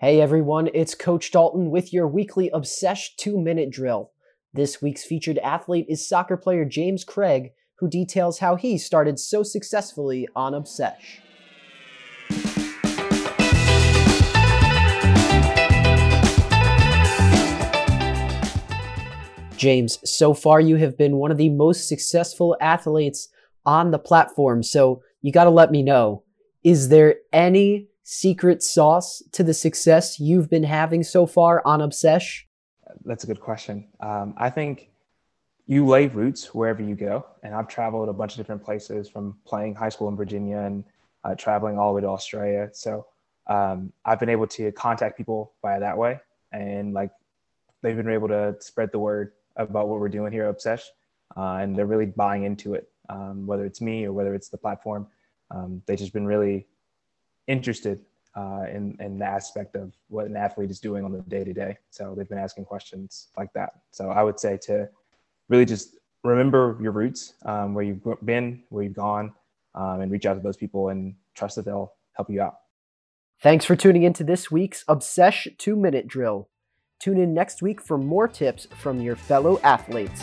Hey everyone, it's Coach Dalton with your weekly Obsesh 2 minute drill. This week's featured athlete is soccer player James Craig, who details how he started so successfully on Obsesh. James, so far you have been one of the most successful athletes on the platform, so you got to let me know is there any secret sauce to the success you've been having so far on Obsesh? That's a good question. Um, I think you lay roots wherever you go. And I've traveled a bunch of different places from playing high school in Virginia and uh, traveling all the way to Australia. So um, I've been able to contact people via that way. And like they've been able to spread the word about what we're doing here at Obsesh. Uh, and they're really buying into it, um, whether it's me or whether it's the platform. Um, they've just been really interested uh, in, in the aspect of what an athlete is doing on the day to day. So they've been asking questions like that. So I would say to really just remember your roots, um, where you've been, where you've gone, um, and reach out to those people and trust that they'll help you out. Thanks for tuning in to this week's Obsesh two minute drill. Tune in next week for more tips from your fellow athletes.